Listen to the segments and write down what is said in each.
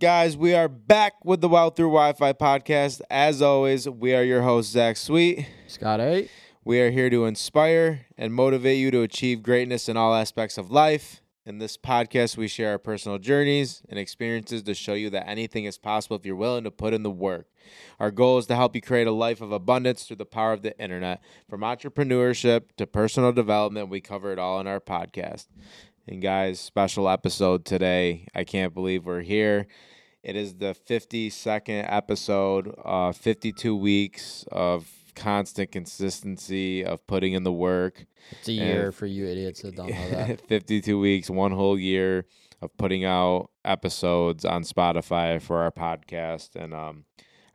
Guys, we are back with the Wild Through Wi Fi podcast. As always, we are your hosts, Zach Sweet. Scott A. We are here to inspire and motivate you to achieve greatness in all aspects of life. In this podcast, we share our personal journeys and experiences to show you that anything is possible if you're willing to put in the work. Our goal is to help you create a life of abundance through the power of the internet. From entrepreneurship to personal development, we cover it all in our podcast. And guys, special episode today. I can't believe we're here. It is the 52nd episode, uh, 52 weeks of constant consistency of putting in the work. It's a year for you idiots that don't know that. 52 weeks, one whole year of putting out episodes on Spotify for our podcast. And um,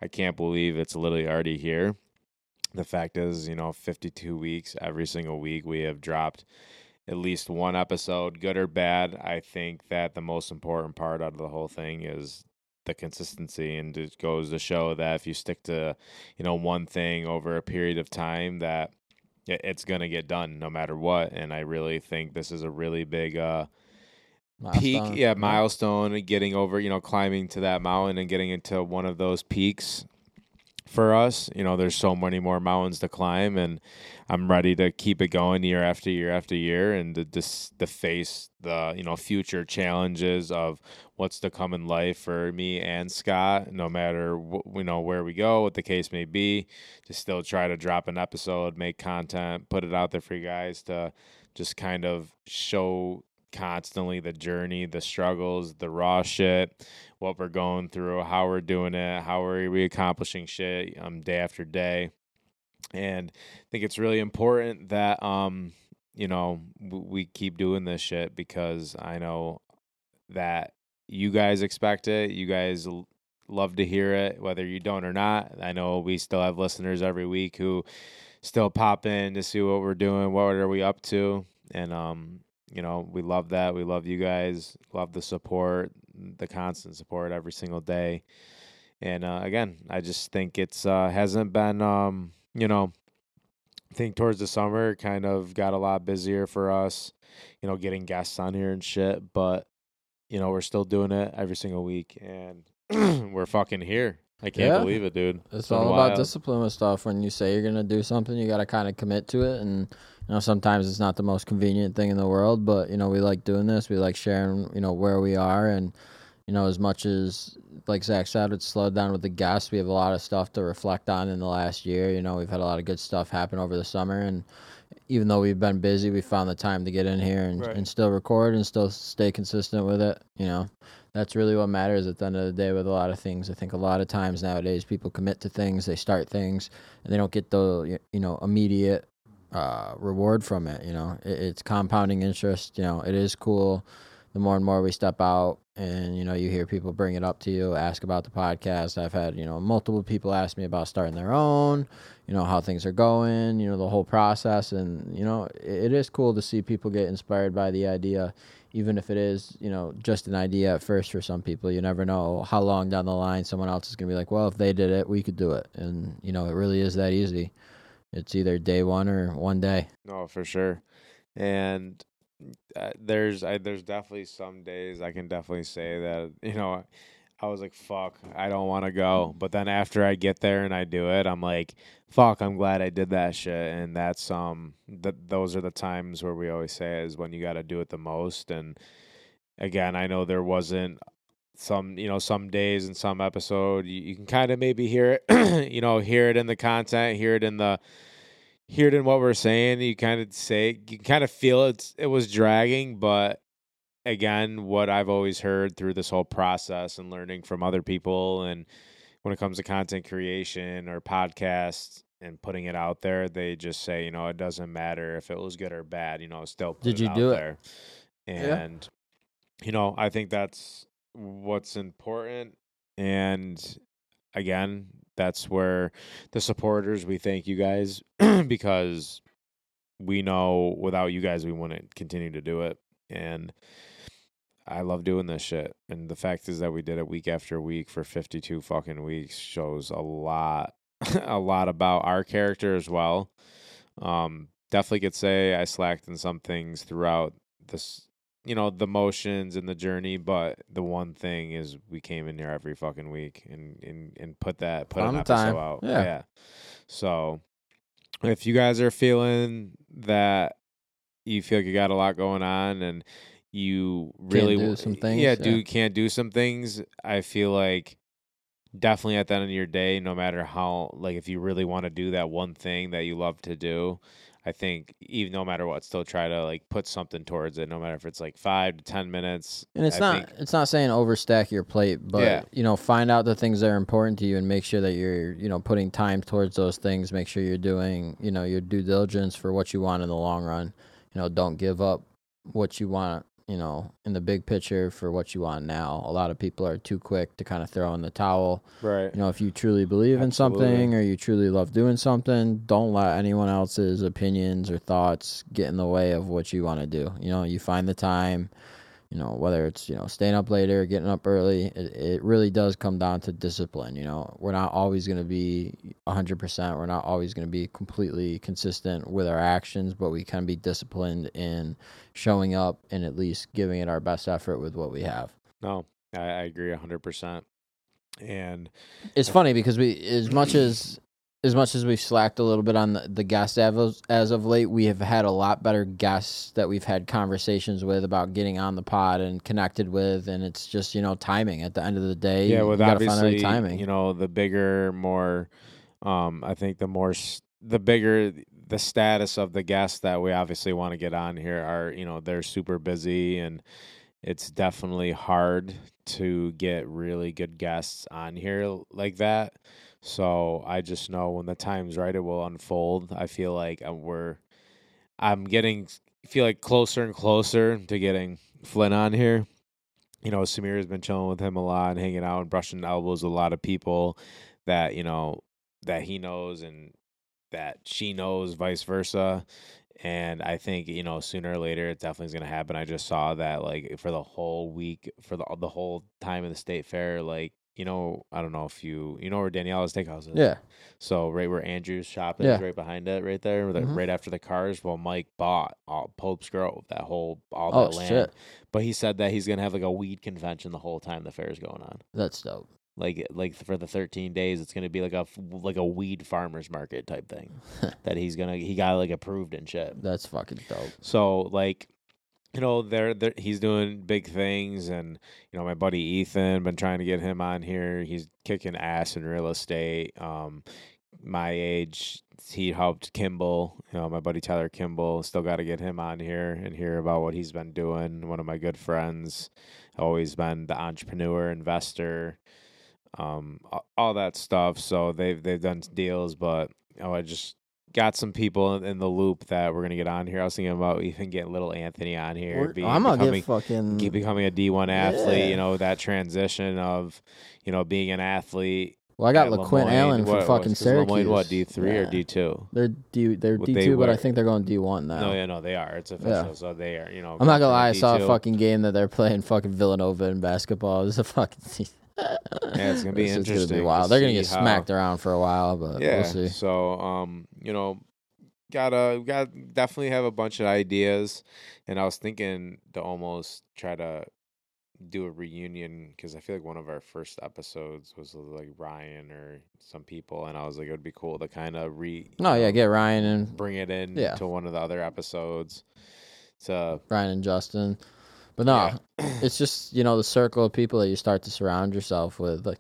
I can't believe it's literally already here. The fact is, you know, 52 weeks, every single week we have dropped at least one episode, good or bad. I think that the most important part out of the whole thing is the consistency and it goes to show that if you stick to you know one thing over a period of time that it's going to get done no matter what and i really think this is a really big uh peak yeah milestone getting over you know climbing to that mountain and getting into one of those peaks for us you know there's so many more mountains to climb and i'm ready to keep it going year after year after year and to just to face the you know future challenges of what's to come in life for me and scott no matter wh- you know where we go what the case may be to still try to drop an episode make content put it out there for you guys to just kind of show constantly the journey, the struggles, the raw shit, what we're going through, how we're doing it, how are we accomplishing shit um day after day. And I think it's really important that um you know we keep doing this shit because I know that you guys expect it. You guys love to hear it whether you don't or not. I know we still have listeners every week who still pop in to see what we're doing, what are we up to, and um you know, we love that. We love you guys. Love the support, the constant support every single day. And uh, again, I just think it's uh, hasn't been, um, you know, I think towards the summer kind of got a lot busier for us, you know, getting guests on here and shit. But you know, we're still doing it every single week, and we're fucking here. I can't Yeah. believe it, dude. It's been all about discipline with stuff. When you say you're gonna do something, you gotta kind of commit to it. And you know, sometimes it's not the most convenient thing in the world, but you know, we like doing this. We like sharing, you know, where we are, and you know, as much as like Zach said, it's slowed down with the guests. We have a lot of stuff to reflect on in the last year. You know, we've had a lot of good stuff happen over the summer, and even though we've been busy, we found the time to get in here and, Right. and still record and still stay consistent with it. You know, that's really what matters at the end of the day with a lot of things. I think a lot of times nowadays people commit to things, they start things, and they don't get the you know immediate uh, reward from it. You know, it, it's compounding interest. You know, it is cool. The more and more we step out, and you know, you hear people bring it up to you, ask about the podcast. I've had you know multiple people ask me about starting their own. You know how things are going. You know the whole process, and you know it, it is cool to see people get inspired by the idea even if it is, you know, just an idea at first for some people, you never know how long down the line someone else is going to be like, well, if they did it, we could do it. And, you know, it really is that easy. It's either day one or one day. No, for sure. And uh, there's I, there's definitely some days I can definitely say that you know I was like fuck I don't want to go, but then after I get there and I do it, I'm like fuck I'm glad I did that shit. And that's um th- those are the times where we always say is when you got to do it the most. And again, I know there wasn't some you know some days and some episode you, you can kind of maybe hear it you know hear it in the content hear it in the hear it in what we're saying you kind of say you kind of feel it's it was dragging but again what i've always heard through this whole process and learning from other people and when it comes to content creation or podcasts and putting it out there they just say you know it doesn't matter if it was good or bad you know still put Did it you out do it? there Yeah. and you know i think that's what's important and again that's where the supporters we thank you guys because we know without you guys we wouldn't continue to do it and I love doing this shit. And the fact is that we did it week after week for 52 fucking weeks shows a lot a lot about our character as well. Um definitely could say I slacked in some things throughout this you know the motions and the journey, but the one thing is we came in here every fucking week and and, and put that put On an episode time. out. Yeah. yeah. So if you guys are feeling that you feel like you got a lot going on and you really do some things, yeah, yeah. do can't do some things. I feel like definitely at the end of your day, no matter how like if you really want to do that one thing that you love to do, I think even no matter what, still try to like put something towards it, no matter if it's like five to ten minutes. And it's I not think- it's not saying overstack your plate, but Yeah. you know, find out the things that are important to you and make sure that you're, you know, putting time towards those things. Make sure you're doing, you know, your due diligence for what you want in the long run. You know, don't give up what you want, you know, in the big picture for what you want now. A lot of people are too quick to kind of throw in the towel. right. You know, if you truly believe in something or you truly love doing something, don't let anyone else's opinions or thoughts get in the way of what you want to do. You know, you find the time, you know, whether it's, you know, staying up later, getting up early, it, it really does come down to discipline. You know, we're not always going to be 100%. We're not always going to be completely consistent with our actions, but we can be disciplined in showing up and at least giving it our best effort with what we have. No, I, I agree hundred percent. And It's funny because we, as much as as much as we've slacked a little bit on the, the guest as of, as of late, we have had a lot better guests that we've had conversations with about getting on the pod and connected with, and it's just you know timing. At the end of the day, yeah, with gotta find the obviously timing. you know the bigger, more, um, I think the more the bigger the status of the guests that we obviously want to get on here are you know they're super busy and it's definitely hard to get really good guests on here like that. So I just know when the time's right, it will unfold. I feel like uh, we're, I'm getting, feel like closer and closer to getting Flynn on here. You know, Samir has been chilling with him a lot, and hanging out and brushing elbows with a lot of people that you know that he knows and that she knows, vice versa. And I think you know sooner or later it definitely is going to happen. I just saw that like for the whole week, for the the whole time of the state fair, like you know, I don't know if you you know where Daniela's Steakhouse is. yeah, So right where Andrew's shop is, Yeah. right behind it, right there, the, Mhm. right after the cars. Well, Mike bought all Pope's Grove, that whole all Oh, that land. shit. But he said that he's gonna have like a weed convention the whole time the fair's going on. that's dope. Like like for the 13 days, it's gonna be like a like a weed farmers market type thing that he's gonna he got like approved and shit. That's fucking dope. So like, you know, they're, they're he's doing big things, and you know, my buddy Ethan been trying to get him on here. He's kicking ass in real estate. Um, my age, he helped Kimball. You know, my buddy Tyler Kimball. Still got to get him on here and hear about what he's been doing. One of my good friends, always been the entrepreneur, investor, um, all that stuff. So they've they've done deals, but oh, I just got some people in, the loop that we're gonna get on here. I was thinking about even getting little Anthony on here. We're- I'm gonna becoming, get fucking. keep becoming a D one athlete. Yeah. You know that transition of, you know, being an athlete. well, I got LeQuint. Allen from What- fucking what's- 'cause Le Moyne, Syracuse. What D three or D two? They're D. They're D they two, but I think they're going D one now. No, yeah, no, they are. It's official, so they are. You know, I'm not gonna lie. I saw a D2. fucking game that they're playing fucking Villanova in basketball. It was a fucking. yeah, it's gonna be It's interesting gonna be wild. They're gonna get how- smacked around for a while, but yeah. we'll see. So, um, you know, gotta got definitely have a bunch of ideas, and I was thinking to almost try to do a reunion because I feel like one of our first episodes was like Ryan or some people, and I was like, it would be cool to kind of re. No, you oh, yeah, know, get Ryan and bring it in Yeah. to one of the other episodes. To Ryan and Justin. But no, Yeah. it's just you know the circle of people that you start to surround yourself with. Like,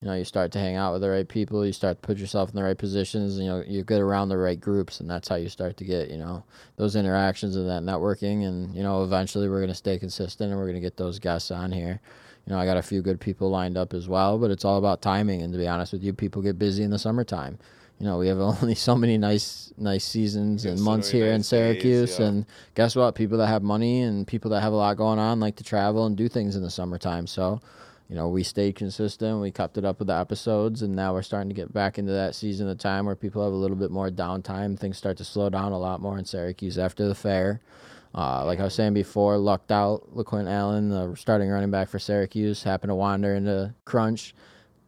you know, you start to hang out with the right people. You start to put yourself in the right positions. You know, you get around the right groups, and that's how you start to get you know those interactions and that networking. And you know, eventually we're gonna stay consistent, and we're gonna get those guests on here. You know, I got a few good people lined up as well, but it's all about timing. And to be honest with you, people get busy in the summertime. You know, we have only so many nice, nice seasons and months many here in nice days, Syracuse, yeah. and guess what? People that have money and people that have a lot going on like to travel and do things in the summertime. So, you know, we stayed consistent. We kept it up with the episodes, and now we're starting to get back into that season of time where people have a little bit more downtime. Things start to slow down a lot more in Syracuse after the fair. Uh, like I was saying before, lucked out. LeQuint Allen, the starting running back for Syracuse, happened to wander into Crunch.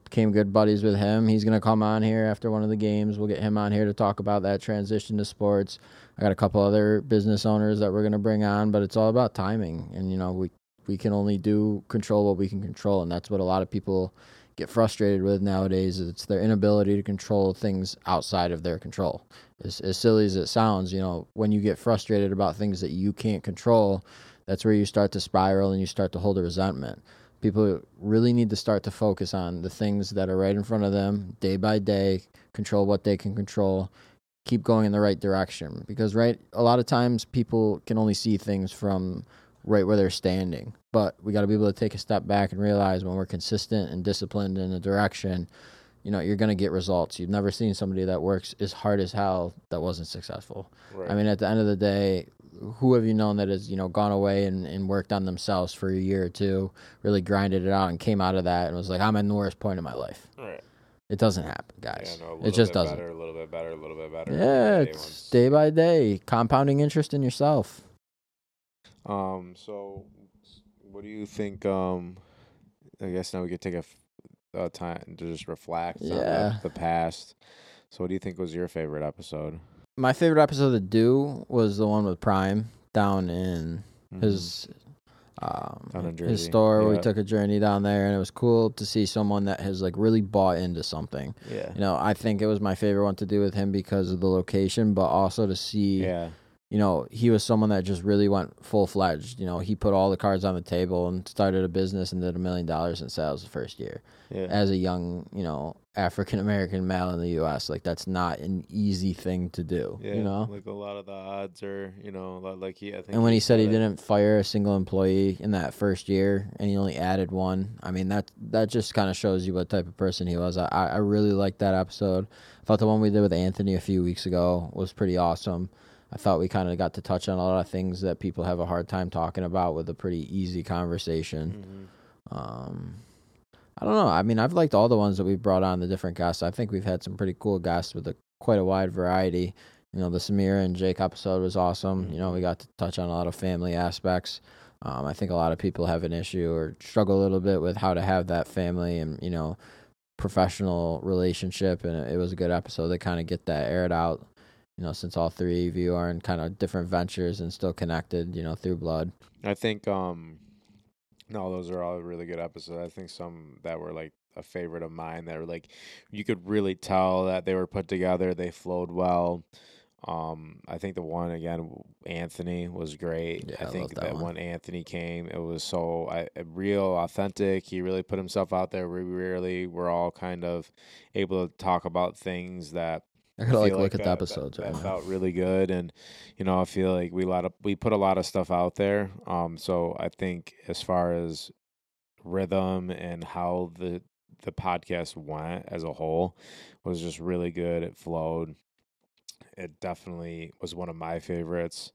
became good buddies with him. He's gonna come on here after one of the games. We'll get him on here to talk about that transition to sports. I got a couple other business owners that we're gonna bring on, but it's all about timing. And you know, we we can only do control what we can control, and that's what a lot of people get frustrated with nowadays. It's their inability to control things outside of their control. As, as silly as it sounds, you know, when you get frustrated about things that you can't control, that's where you start to spiral and you start to hold a resentment. People really need to start to focus on the things that are right in front of them day by day, control what they can control, keep going in the right direction. Because, right, a lot of times people can only see things from right where they're standing. But we got to be able to take a step back and realize when we're consistent and disciplined in a direction, you know, you're going to get results. You've never seen somebody that works as hard as hell that wasn't successful. Right. I mean, at the end of the day, who have you known that has, you know, gone away and, and worked on themselves for a year or two, really grinded it out and came out of that and was like, I'm in the worst point of my life. Right. It doesn't happen, Yeah, guys. no, it just doesn't. Better, a little bit better, a little bit better. Yeah, day day by day, compounding interest in yourself. Um. So, what do you think? Um, I guess now we could take a, f- a time to just reflect on Yeah. the, the past. So, what do you think was your favorite episode? My favorite episode to do was the one with Prime down in Mhm. his um, his store. where We took a journey down there, and it was cool to see someone that has like really bought into something. yeah, You know, I think it was my favorite one to do with him because of the location, but also to see, yeah, you know, he was someone that just really went full fledged. You know, he put all the cards on the table and started a business and did a million dollars in sales the first year yeah. as a young, you know, African American male in the U.S. Like that's not an easy thing to do. Yeah, you know. like a lot of the odds are, you know, like he. I think. And when he said he didn't fire a single employee in that first year, and he only added one, I mean that that just kind of shows you what type of person he was. I I really liked that episode. I thought the one we did with Anthony a few weeks ago was pretty awesome. I thought we kind of got to touch on a lot of things that people have a hard time talking about with a pretty easy conversation. Mhm. Um, I don't know. I mean, I've liked all the ones that we've brought on, the different guests. I think we've had some pretty cool guests with a quite a wide variety. You know, the Samira and Jake episode was awesome. You know, we got to touch on a lot of family aspects. Um, I think a lot of people have an issue or struggle a little bit with how to have that family and you know professional relationship, and it was a good episode to kind of get that aired out. You know, since all three of you are in kind of different ventures and still connected, you know, through blood. I think um no, those are all really good episodes. I think some that were like a favorite of mine that were like you could really tell that they were put together, they flowed well. Um I think the one again Anthony was great. Yeah, I I think love that that one. when Anthony came, it was so I, real, authentic. He really put himself out there. We really were all kind of able to talk about things that I gotta like feel look at the that- episodes That, that felt really good, and you know, I feel like we lot of we put a lot of stuff out there. Um, so I think as far as rhythm and how the the podcast went as a whole was just really good. It flowed. It definitely was one of my favorites.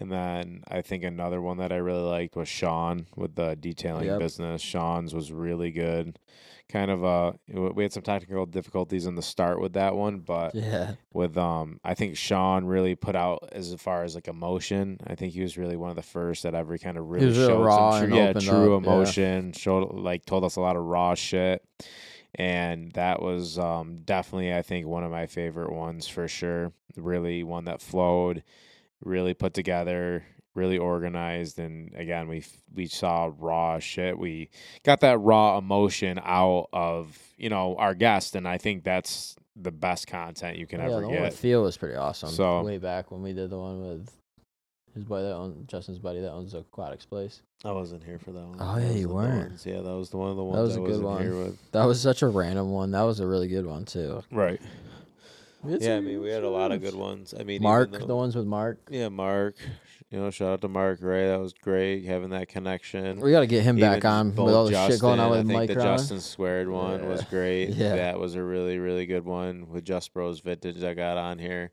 And then I think another one that I really liked was Sean with the detailing Yep. business. Sean's was really good. Kind of uh we had some technical difficulties in the start with that one, but Yeah, with um I think Sean really put out as far as like emotion. I think he was really one of the first that ever kind of really showed raw some true, yeah, true up, yeah. emotion, showed like told us a lot of raw shit. And that was um definitely I think one of my favorite ones for sure. Really one that flowed, really put together, really organized and again we we saw raw shit. We got that raw emotion out of, you know, our guest and I think that's the best content you can yeah. ever The one with get. Theo was pretty awesome. So- way back when we did the one with his buddy that owns Justin's buddy that owns Aquatics Place. I wasn't here for that one. Oh, That yeah, was you weren't. ones- Yeah, that was the one of the ones That was I a good wasn't here one. with. That was such a random one. That was a really good one too. Right. We had Yeah, I mean, we had a lot of good ones. I mean, Mark, though- the ones with Mark. Yeah, Mark. You know, shout out to Mark. Right, that was great having that connection. We got to get him back on both with all the shit going on Justin, with I think Mike the Ron. Justin Squared one was great. Yeah. that was a really really good one with Just Bros Vintage. I got on here.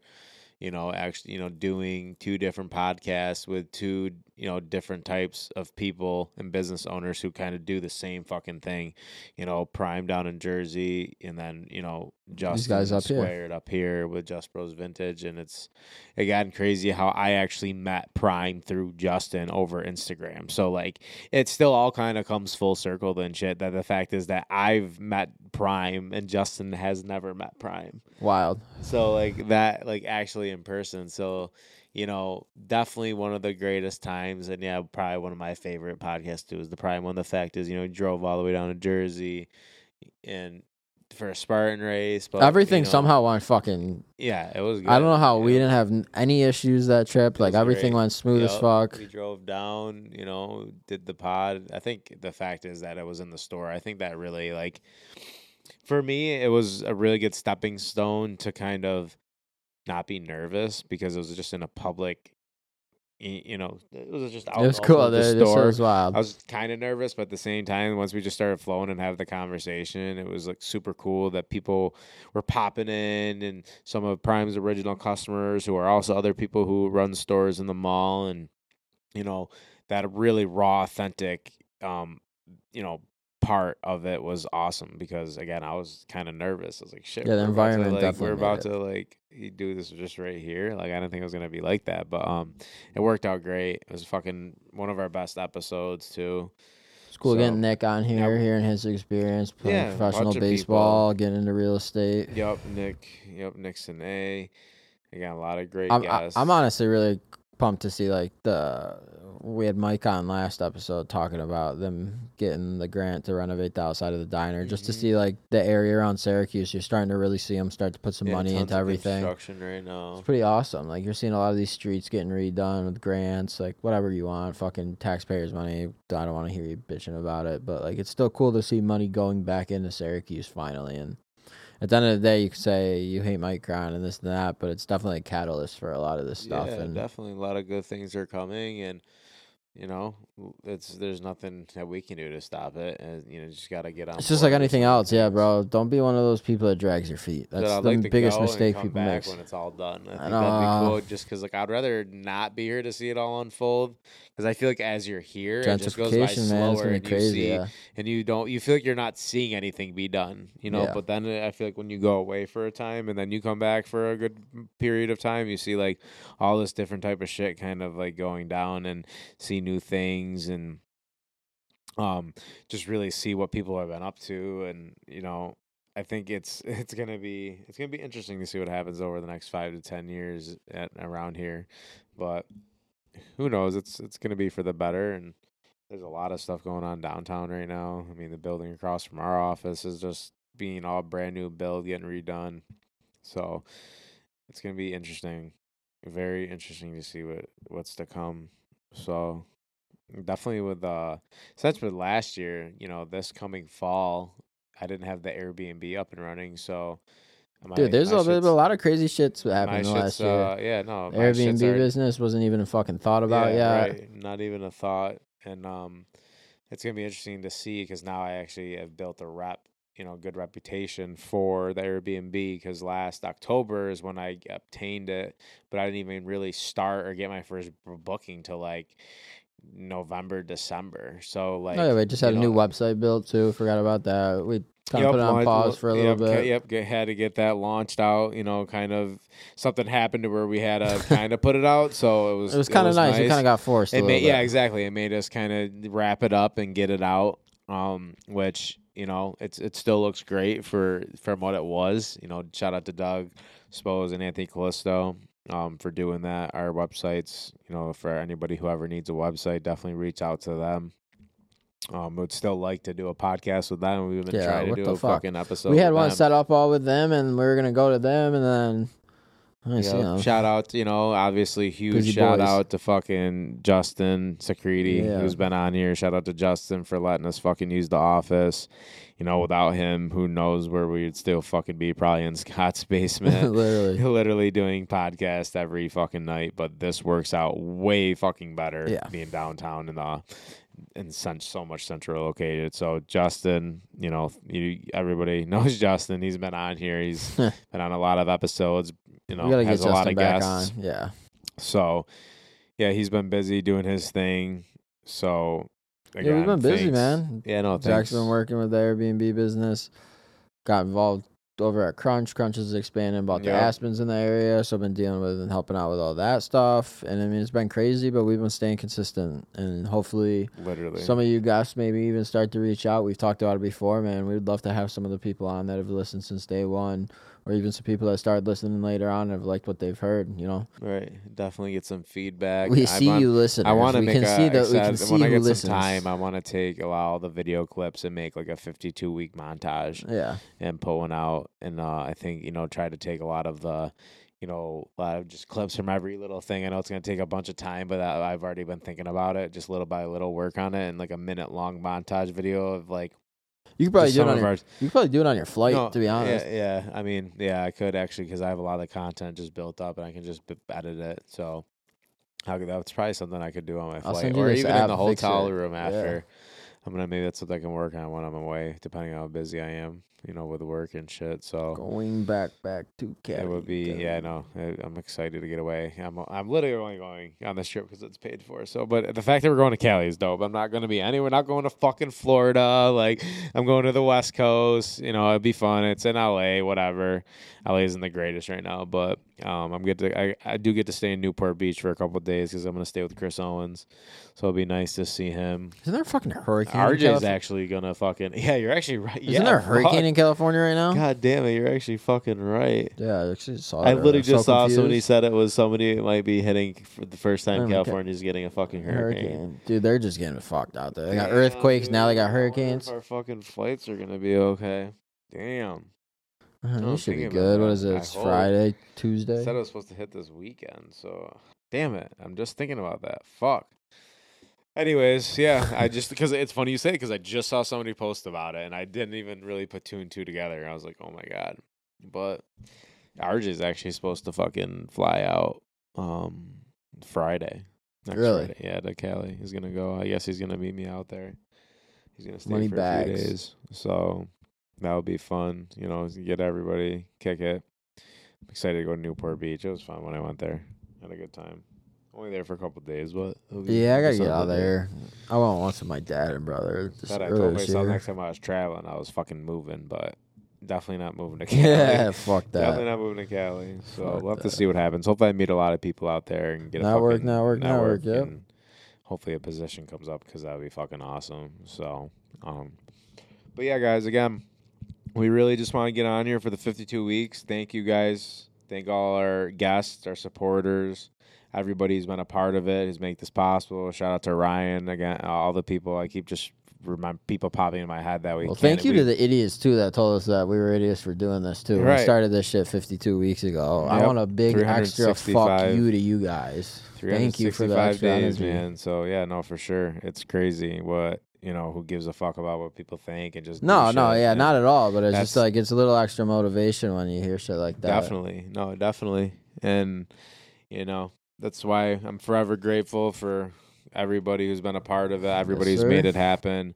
You know, actually, you know, doing two different podcasts with two, you know different types of people and business owners who kind of do the same fucking thing. You know, Prime down in Jersey, and then you know Justin guys up here. squared up here with Just Bros Vintage, and it's it gotten crazy how I actually met Prime through Justin over Instagram. So like it still all kind of comes full circle and shit. That the fact is that I've met Prime and Justin has never met Prime. Wild. So like that, like actually in person. So you know, definitely one of the greatest times, and yeah, probably one of my favorite podcasts too is the Prime one. The fact is, you know, drove all the way down to Jersey, and for a Spartan race, but Everything you know, somehow went fucking. yeah, it was. Good. I don't know how we didn't have any issues that trip. Like everything great. went smooth as fuck. We drove down, you know, did the pod. I think the fact is that it was in the store. I think that really like for me it was a really good stepping stone to kind of not be nervous because it was just in a public you know, it was just out It was cool. the store. was wild. I was kind of nervous, but at the same time, once we just started flowing and have the conversation, it was like super cool that people were popping in and some of Prime's original customers who are also other people who run stores in the mall and you know that really raw, authentic, um, you know, part of it was awesome because again, I was kind of nervous. I was like, shit, Yeah, the environment to, like, we're about to like do this just right here. Like, I didn't think it was gonna be like that, but um, it worked out great. It was fucking one of our best episodes too. It's cool so- getting Nick on here, Yep. hearing his experience playing Yeah, professional baseball, getting into real estate. Yep, Nick. Yep, Nixon A. Got a lot of great I'm, I. I'm honestly really pumped to see like the we had Mike on last episode talking about them getting the grant to renovate the outside of the diner just to Mhm. see like the area around Syracuse. You're starting to really see them start to put some Yeah, money into everything. Construction right now. It's pretty awesome. Like you're seeing a lot of these streets getting redone with grants, like whatever you want, fucking taxpayers' money. I don't want to hear you bitching about it, but like it's still cool to see money going back into Syracuse finally. And at the end of the day, you could say you hate Mike Micron and this and that, but it's definitely a catalyst for a lot of this stuff. Yeah, and definitely a lot of good things are coming, and you know, it's there's nothing that we can do to stop it, and you know, just got to get on. it's just like anything some of the else, yeah, bro. Don't be one of those people that drags your feet. That's the like biggest mistake come people back make. when it's all done. I think I that'd be know. cool. Just because, like, I'd rather not be here to see it all unfold. Because I feel like as you're here, it just goes by Gentrification, man, it's gonna be and you crazy. see Yeah. And you don't you feel like you're not seeing anything be done you know Yeah. but then i feel like when you go away for a time and then you come back for a good period of time you see like all this different type of shit kind of like going down and see new things and um just really see what people have been up to and you know i think it's it's gonna be it's gonna be interesting to see what happens over the next five to ten years at, around here but who knows it's it's gonna be for the better and there's a lot of stuff going on downtown right now. I mean, the building across from our office is just being all brand new build, getting redone. So it's gonna be interesting, very interesting to see what what's to come. So definitely with uh, since with last year, you know, this coming fall, I didn't have the Airbnb up and running, so. my- Dude, there's a, there's a lot of crazy shit's my happened last year. uh, yeah, no, Airbnb business wasn't even a fucking thought about yeah, yet. Right. Not even a thought. And um, it's gonna be interesting to see because now I actually have built a rep, you know, good reputation for the Airbnb. Because last October is when I obtained it, but I didn't even really start or get my first booking till like November, December. So like, oh yeah, we just had a you new website built too. Forgot about that. We kind Yep, of put it on pause for a little yep, bit. Yep, get, had to get that launched out. You know, kind of something happened to where we had to kind of put it out. So it was It was kind of nice. We kind of got forced. it made, yeah, exactly. It made us kind of wrap it up and get it out. Um, which you know, it's it still looks great for from what it was. You know, shout out to Doug Spose and Anthony Callisto um for doing that. Our websites, you know, for anybody who ever needs a website, definitely reach out to them. Um, would still like to do a podcast with them. We've been Yeah, trying to do a fuck? fucking episode. we had one them. set up all with them, and we were gonna go to them, and then I You know, shout out, you know, obviously huge Busy shout boys. out to fucking Justin Security Yeah. who's been on here. Shout out to Justin for letting us fucking use the office. You know, without him, who knows where we'd still fucking be? Probably in Scott's basement, Literally. literally doing podcast every fucking night. But this works out way fucking better. Yeah. being downtown and the and so much central located. So Justin, you know, you everybody knows Justin. He's been on here. He's been on a lot of episodes. You know, has a lot of guests. on. Yeah, So, yeah, he's been busy doing his thing. So yeah, we've again, been busy, man. Yeah, no, thanks. Zach's been working with the Airbnb business. Got involved over at Crunch. Crunch is expanding, bought the Yep. Aspens in the area, so I've been dealing with and helping out with all that stuff. And I mean, it's been crazy, but we've been staying consistent, and hopefully, Literally. some of you guys maybe even start to reach out. We've talked about it before, man. We'd love to have some of the people on that have listened since day one, or even some people that started listening later on and have liked what they've heard. You know, right. Definitely get some feedback. we I see want- you listeners. I want to we make can a, see that we can see when I get listens. some time. I want to take a lot all the video clips and make like a 52 week montage yeah, and put one out. And uh, I think you know try to take a lot of the, you know, a lot of just clips from every little thing. I know it's gonna take a bunch of time, but I've already been thinking about it, just little by little, work on it, and like a minute long montage video of like you could probably just do it some on of your, our you could probably do it on your flight. No, to be honest, Yeah, yeah. I mean, yeah, I could actually because I have a lot of content just built up and I can just b- edit it. So I could, that's probably something I could do on my I'll flight send you or this even in app, the hotel it. room Yeah. after. I'm gonna maybe that's what I can work on when I'm away, depending on how busy I am, you know, with work and shit. So Going back, back to Cali. it would be, Cali. yeah, no, I, I'm excited to get away. I'm, I'm literally only going on this trip because it's paid for. So, but the fact that we're going to Cali is dope. I'm not going to be anywhere. Not going to fucking Florida. Like, I'm going to the West Coast. You know, it'd be fun. It's in LA, whatever. LA isn't the greatest right now, but um, I'm get to, I, I do get to stay in Newport Beach for a couple of days because I'm going to stay with Chris Owens. So it'll be nice to see him. Isn't there a fucking hurricane? in RJ's actually gonna fucking yeah. You're actually right. Isn't yeah, there a hurricane fuck. in California right now? God damn it! You're actually fucking right. Yeah, I actually saw. I literally I'm so just saw somebody said it was somebody that might be hitting for the first time Oh California's getting a fucking hurricane. Dude, they're just getting fucked out there. They got Damn, earthquakes now. They got I wonder if hurricanes. Our fucking flights are gonna be okay. Damn. Uh, I'm you should be good. What is it? It's. Friday, Tuesday. said it was supposed to hit this weekend, so damn it. I'm just thinking about that. Fuck. Anyways, yeah, I just because it's funny you say because I just saw somebody post about it and I didn't even really put two and two together. I was like, oh my god. But RJ is actually supposed to fucking fly out um Friday. Next Really? Friday. Yeah, to Cali. He's gonna go. I guess he's gonna meet me out there. He's gonna stay Money for a few days. So that would be fun. You know, get everybody kick it. I'm excited to go to Newport Beach. It was fun when I went there. Had a good time. Only there for a couple days, but be- Yeah, I gotta get out do. there. I went once with my dad and brother. Said I told myself year. next time I was traveling, I was fucking moving, but definitely not moving to Cali. Yeah, fuck that. Definitely not moving to Cali. So Fuck we'll have to see what happens. Hopefully, I meet a lot of people out there and get a Network, fucking network, network, yep. hopefully, a position comes up because that would be fucking awesome. So, um, but yeah, guys, again, we really just want to get on here for the 52 weeks. Thank you guys. Thank all our guests, our supporters, everybody who's been a part of it, who's made this possible. Shout out to Ryan again, all the people. I keep just remember people popping in my head that we. Well, thank you we- to the idiots too that told us that we were idiots for doing this too. We started this shit 52 weeks ago. I want a big extra fuck you to you guys. Thank you for the 365 extra days, energy. man. So yeah, no, for sure, it's crazy what you know. Who gives a fuck about what people think and just No, no, yeah, not at all. But it's just like it's a little extra motivation when you hear shit like that. definitely, no, definitely, and you know that's why I'm forever grateful for everybody who's been a part of it. Everybody who's made it happen.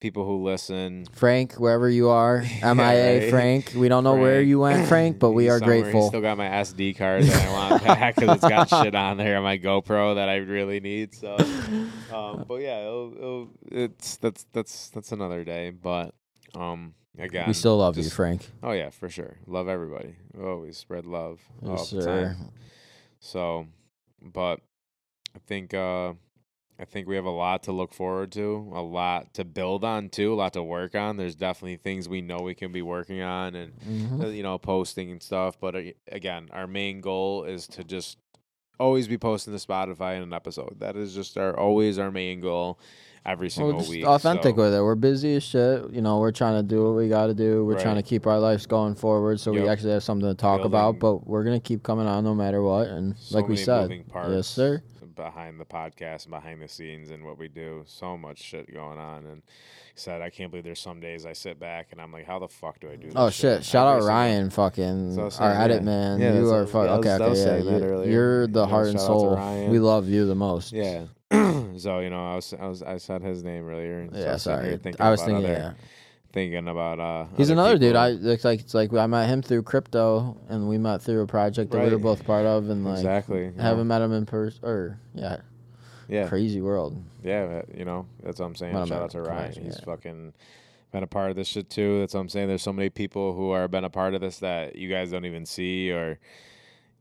People who listen. Frank, wherever you are, Yeah, MIA right. Frank. We don't know where you went, Frank, but we are somewhere. Grateful. still got my SD card that I want back because it's got shit on there on my GoPro that I really need. So, um, but yeah, it'll, it'll, it's that's that's that's another day. But um, again, we still love you, Frank. Oh yeah, for sure. Love everybody. We always spread love all Yes, the time. So, but I think uh I think we have a lot to look forward to, a lot to build on too, a lot to work on. There's definitely things we know we can be working on and Mhm. uh, you know posting and stuff. But uh, again, our main goal is to just always be posting to Spotify in an episode. That is just our always our main goal every We're single just week. authentic So, with it. We're busy as shit. You know, we're trying to do what we got to do. We're trying to keep our lives going forward, so we actually have something to talk about. But we're gonna keep coming on no matter what. And so like we said, parts yes, sir. Behind the podcast and behind the scenes and what we do. So much shit going on. And said, I can't believe there's some days I sit back and I'm like, how the fuck do I do this? Oh shit! Shout out single- Ryan, fucking So our saying, edit man. Yeah, you are what- fuck. yeah, I was- Okay, I was okay, saying yeah. that yeah. earlier. You're the You know, heart and shout out to soul. We love you the most. Yeah. so you know, I was I was I said his name earlier. And so I Yeah. was Sorry. thinking I was thinking. other Yeah. Thinking about. uh He's other another dude. I it's like it's like I met him through crypto, and we met through a project that we were both part of, and like exactly. know? haven't met him in person. Or yeah, yeah, crazy world. yeah. You know, that's what I'm saying. Shout out to Ryan. He's yeah. fucking been a part of this shit too. That's what I'm saying. There's so many people who are been a part of this that you guys don't even see or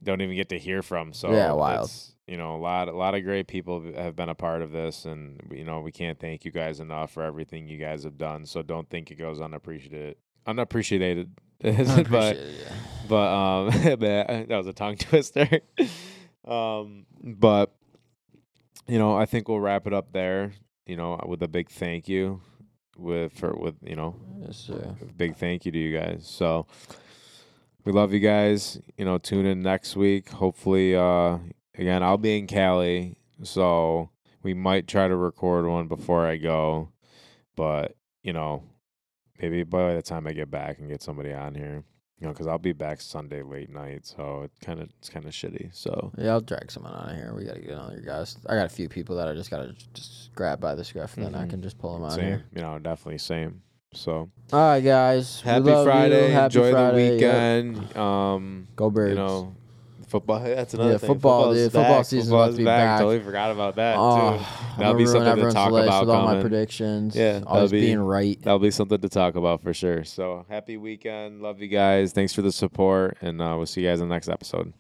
don't even get to hear from. So Yeah, wild. it's, You know, a lot, a lot of great people have been a part of this, and you know, we can't thank you guys enough for everything you guys have done. So don't think it goes unappreciated. Unappreciated, but yeah. but um, that that was a tongue twister. um, but you know, I think we'll wrap it up there. You know, with a big thank you, with for with you know, Yes, sir. a big thank you to you guys. So we love you guys. You know, tune in next week. Hopefully, uh, again, I'll be in Cali, so we might try to record one before I go. But you know, maybe by the time I get back and get somebody on here, you know, because I'll be back Sunday late night, so it kind of it's kind of shitty. So Yeah, I'll drag someone out of here. We gotta get another guys. I got a few people that I just gotta just grab by the scruff, and then I Mhm. can just pull them out same, here. you know, definitely same. So All right, guys. happy. Friday, Happy enjoy Friday. the Yep. weekend. Um, Go Birds. you know, football. That's another Yeah, thing. football, Football's dude. Football season's Football's about to be back. back. Totally forgot about that oh, too. That'll be something to talk about with all my predictions. Yeah, always be- being right. That'll be something to talk about for sure. So happy weekend. Love you guys. Thanks for the support, and uh, we'll see you guys in the next episode.